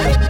yeah.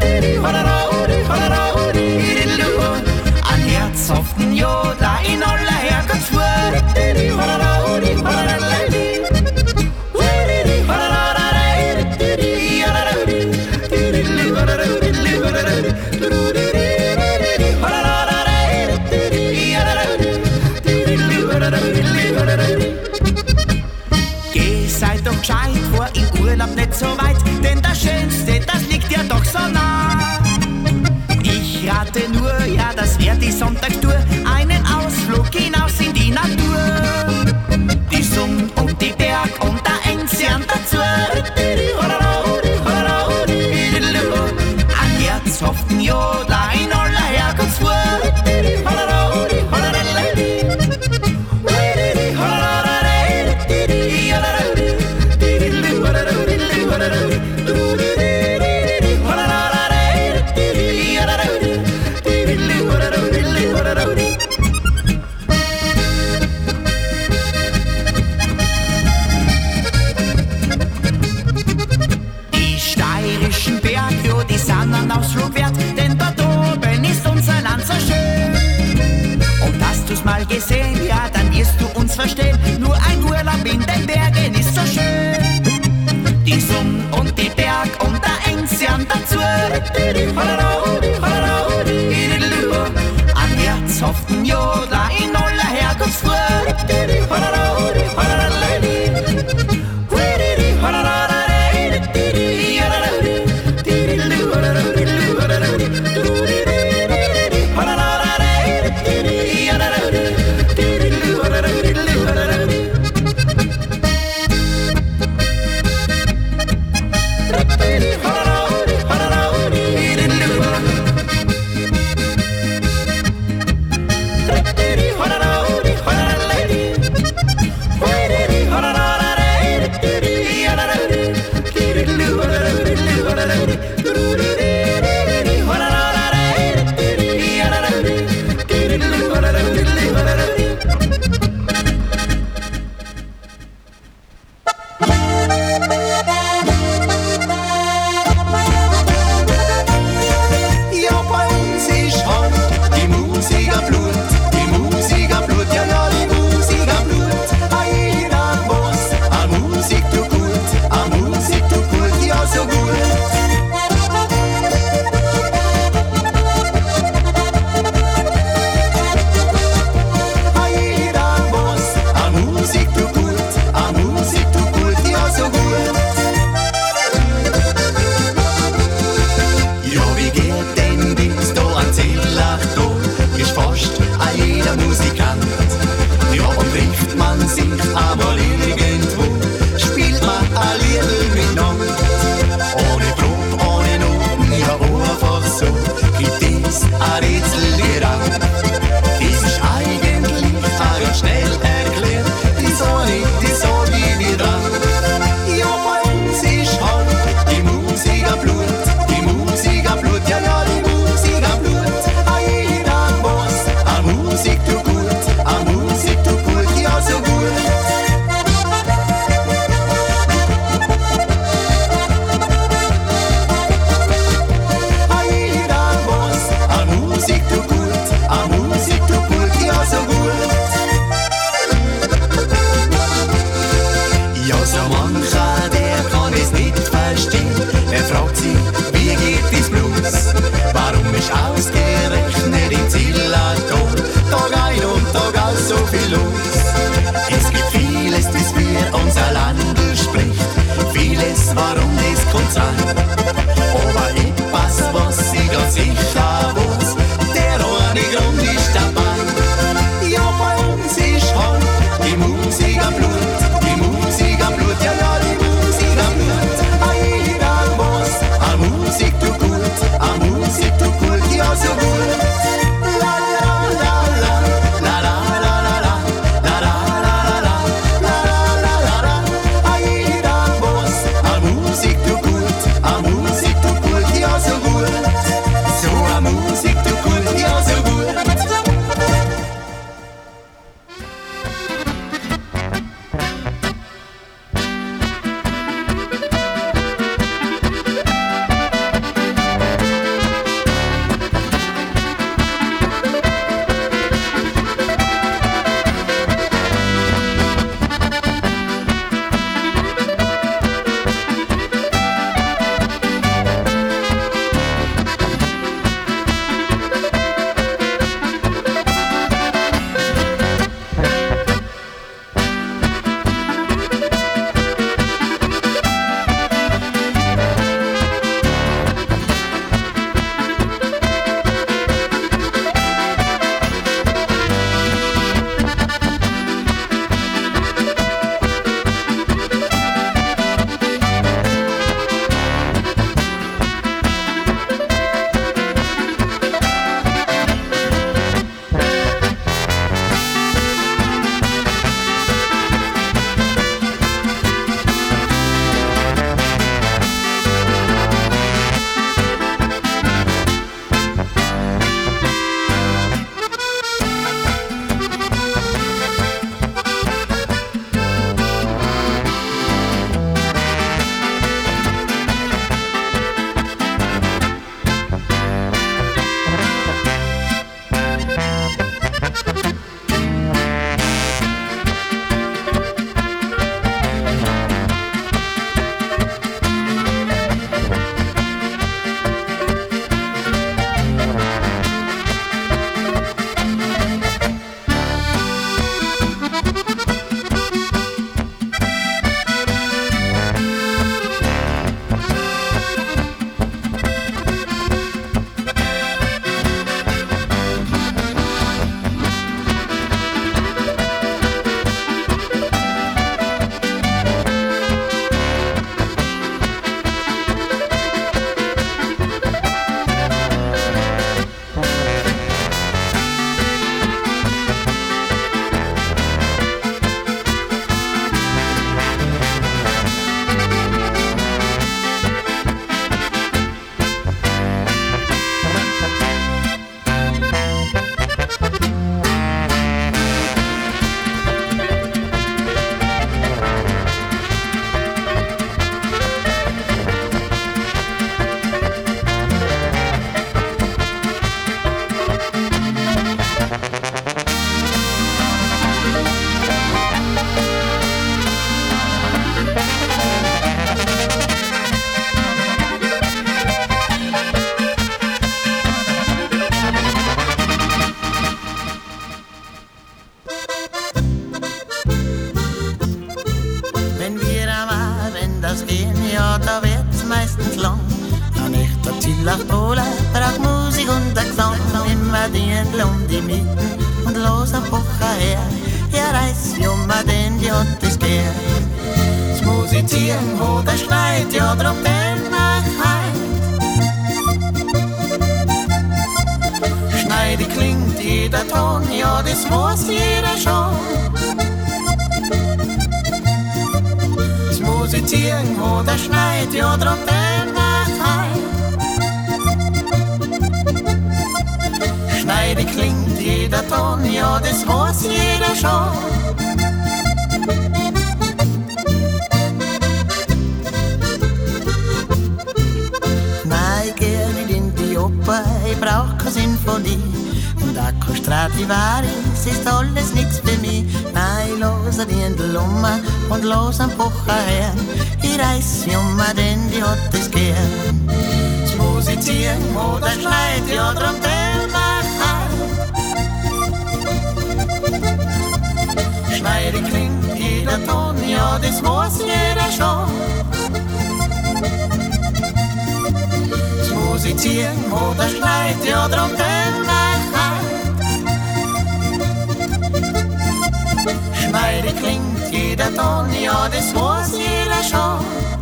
Freude klingt jeder Ton, ja, das weiß jeder schon.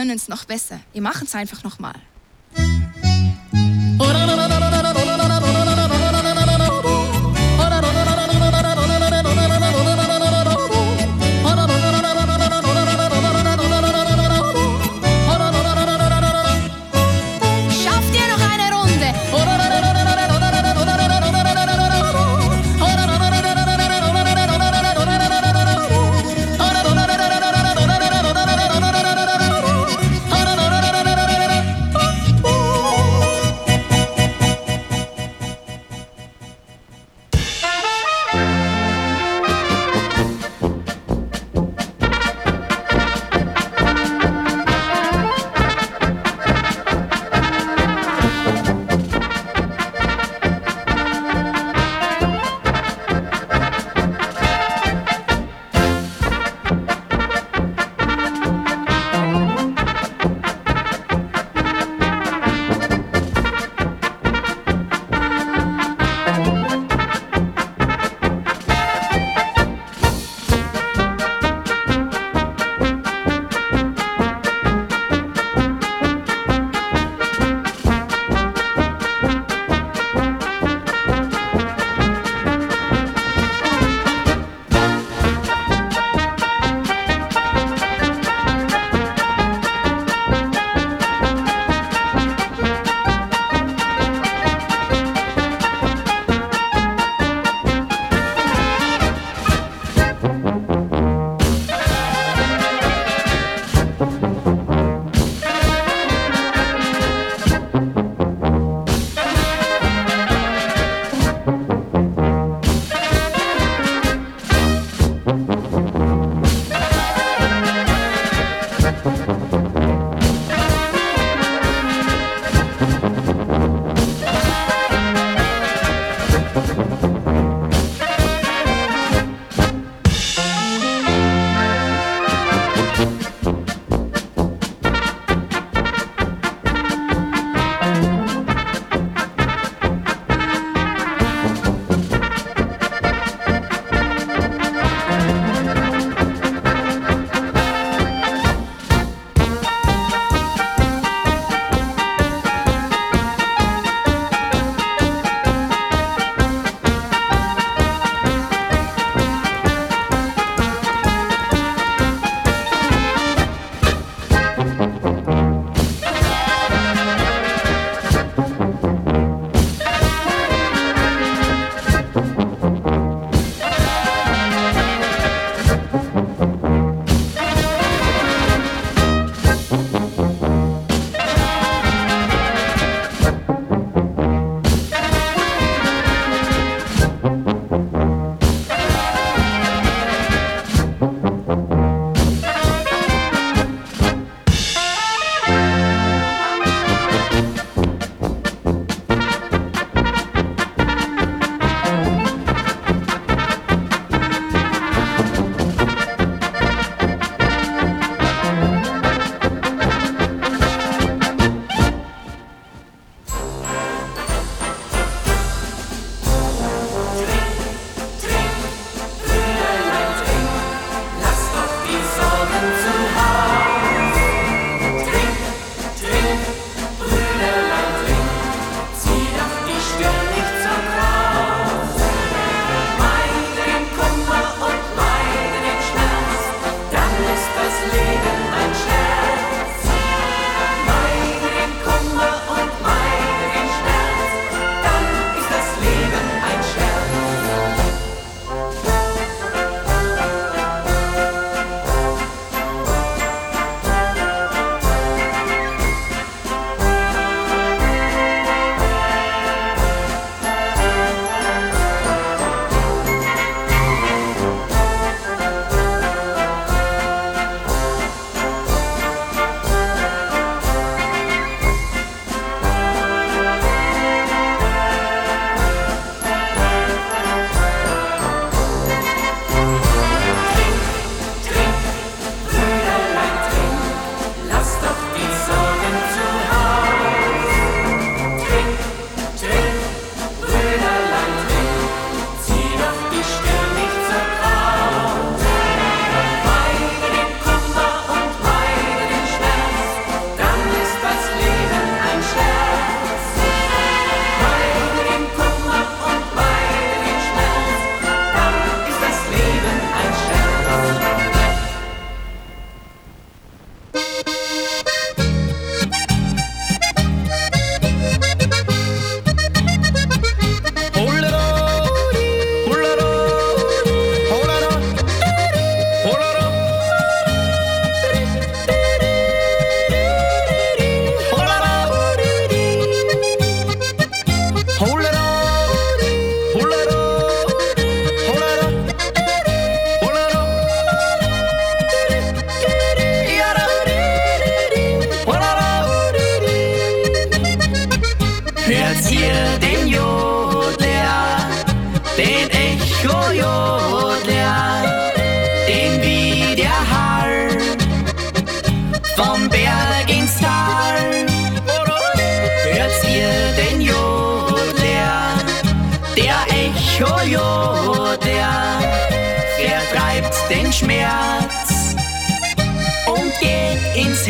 können es noch besser. Wir machen es einfach nochmal.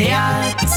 Yeah.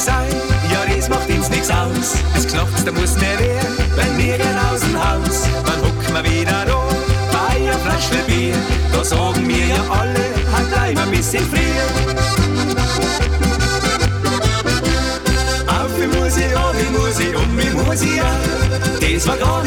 ich sei, ja, das macht uns nichts aus. Es knopft, da muss der Wehr, wenn wir gehen aus dem Haus. Dann hucken wir wieder da, bei einer Flasche Bier. Da sagen wir ja alle, halt gleich ein bisschen frier. Auf wie muss ich, oh, wie muss ich, um wie muss ich, ja. Das war gar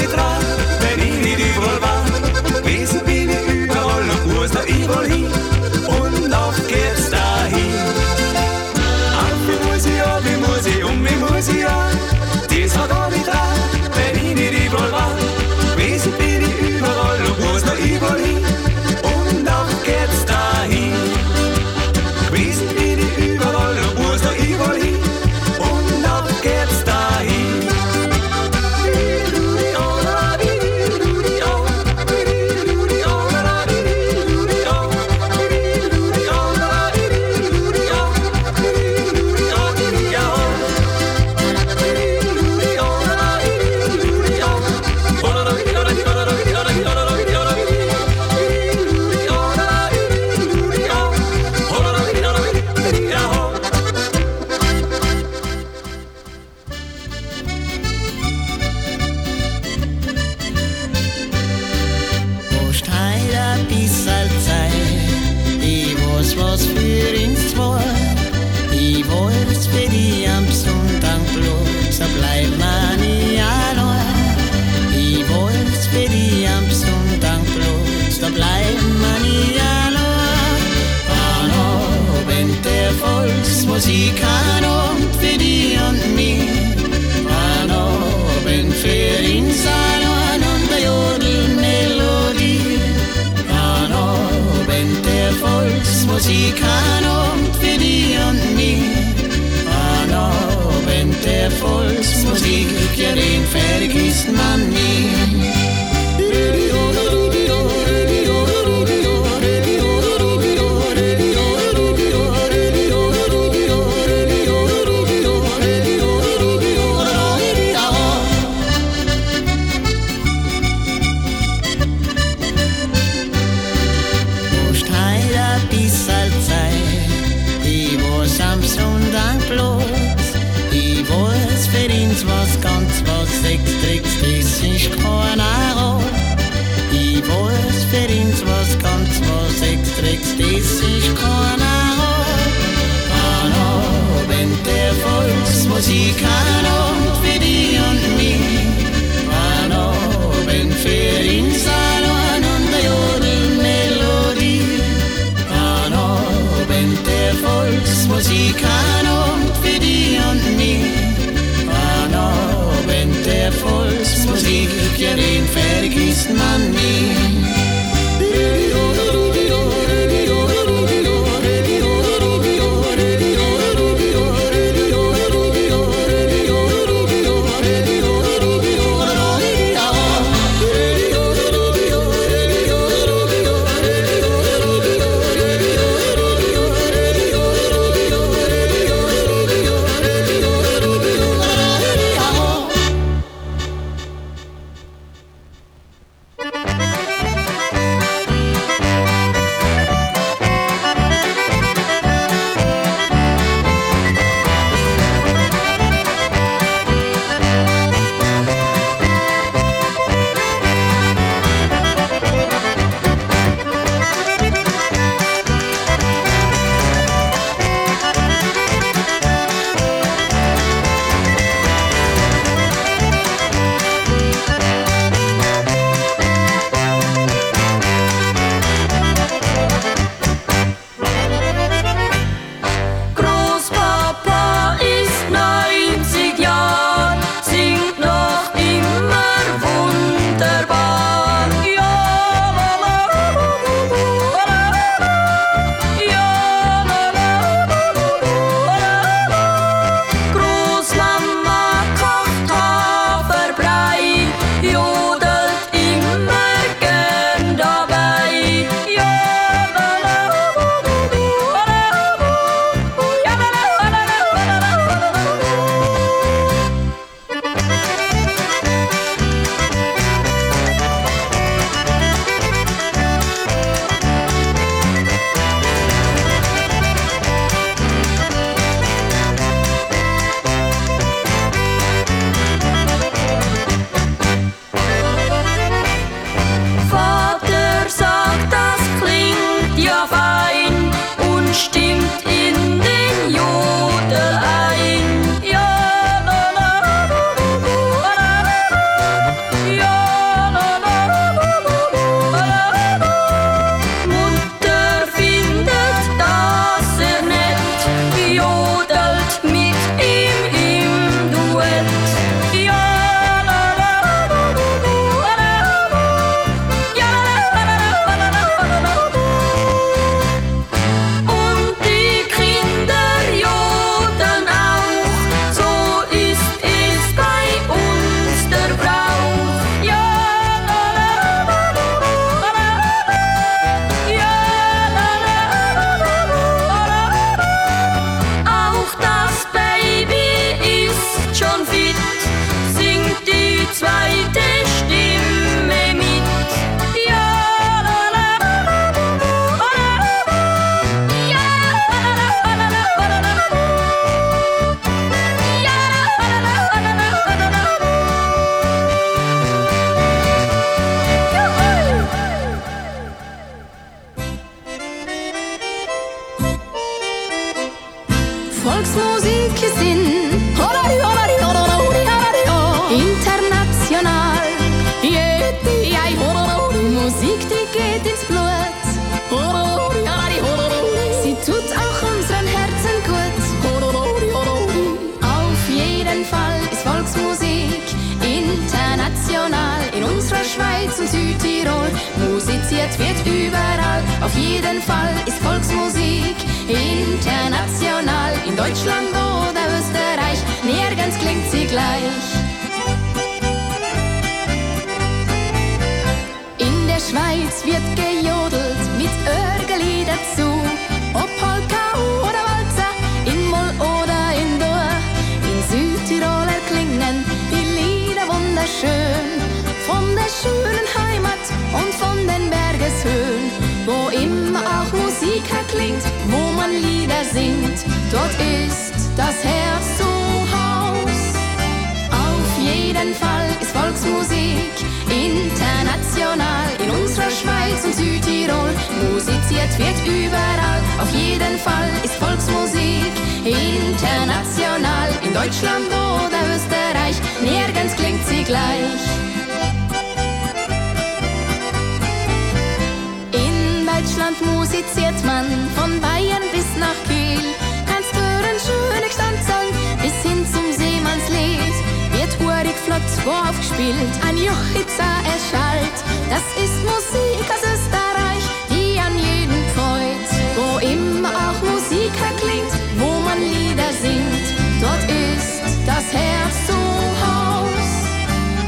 sie kann und für die und mir. An Abend der Volksmusik, ja den vergisst man international. In unserer Schweiz und Südtirol musiziert wird überall. Auf jeden Fall ist Volksmusik international. In Deutschland oder Österreich, nirgends klingt sie gleich. In Deutschland musiziert man von Bayern wo aufgespielt, ein Jochitzer erschallt. Das ist Musik aus Österreich, die an jeden freut. Wo immer auch Musik erklingt, wo man Lieder singt, dort ist das Herz zu Haus.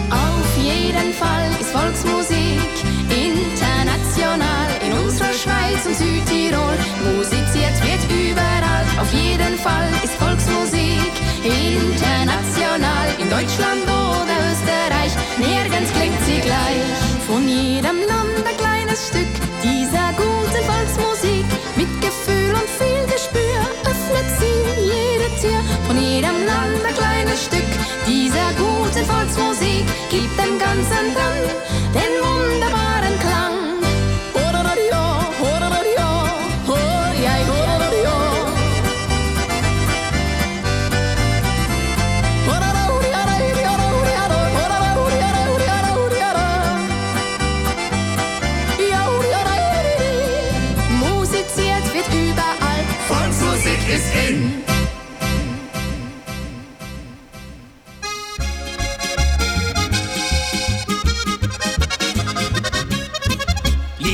Auf jeden Fall ist Volksmusik international. In unserer Schweiz und Südtirol musiziert wird überall. Auf jeden Fall ist Volksmusik international. In Deutschland oder Österreich, nirgends klingt sie gleich. Von jedem Land ein kleines Stück dieser guten Volksmusik.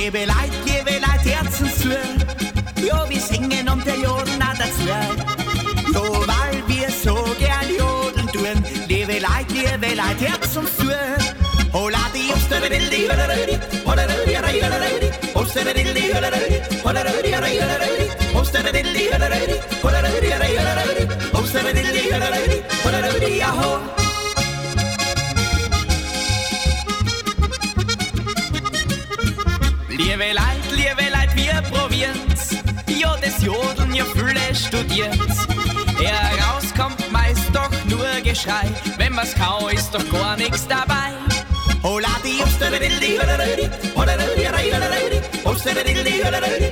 Liebe Leid, liebe Leid, Herzens zu. Ja, wir singen um der Joden auch dazu. Jo, weil wir so gern Joden tun. Liebe Leid, liebe Leid, Herzens zu. Hola die Osterwildi, hola die, hola die, hola die, hola die, Osterwildi, hola die, hola die, hola die, Osterwildi, hola die, hola Ja, viele studiert's. Herauskommt meist doch nur Geschrei. Wenn was kau, ist doch gar nichts dabei. Hola die Osteredildi, Osteredildi, Osteredildi, Osteredildi, Osteredildi,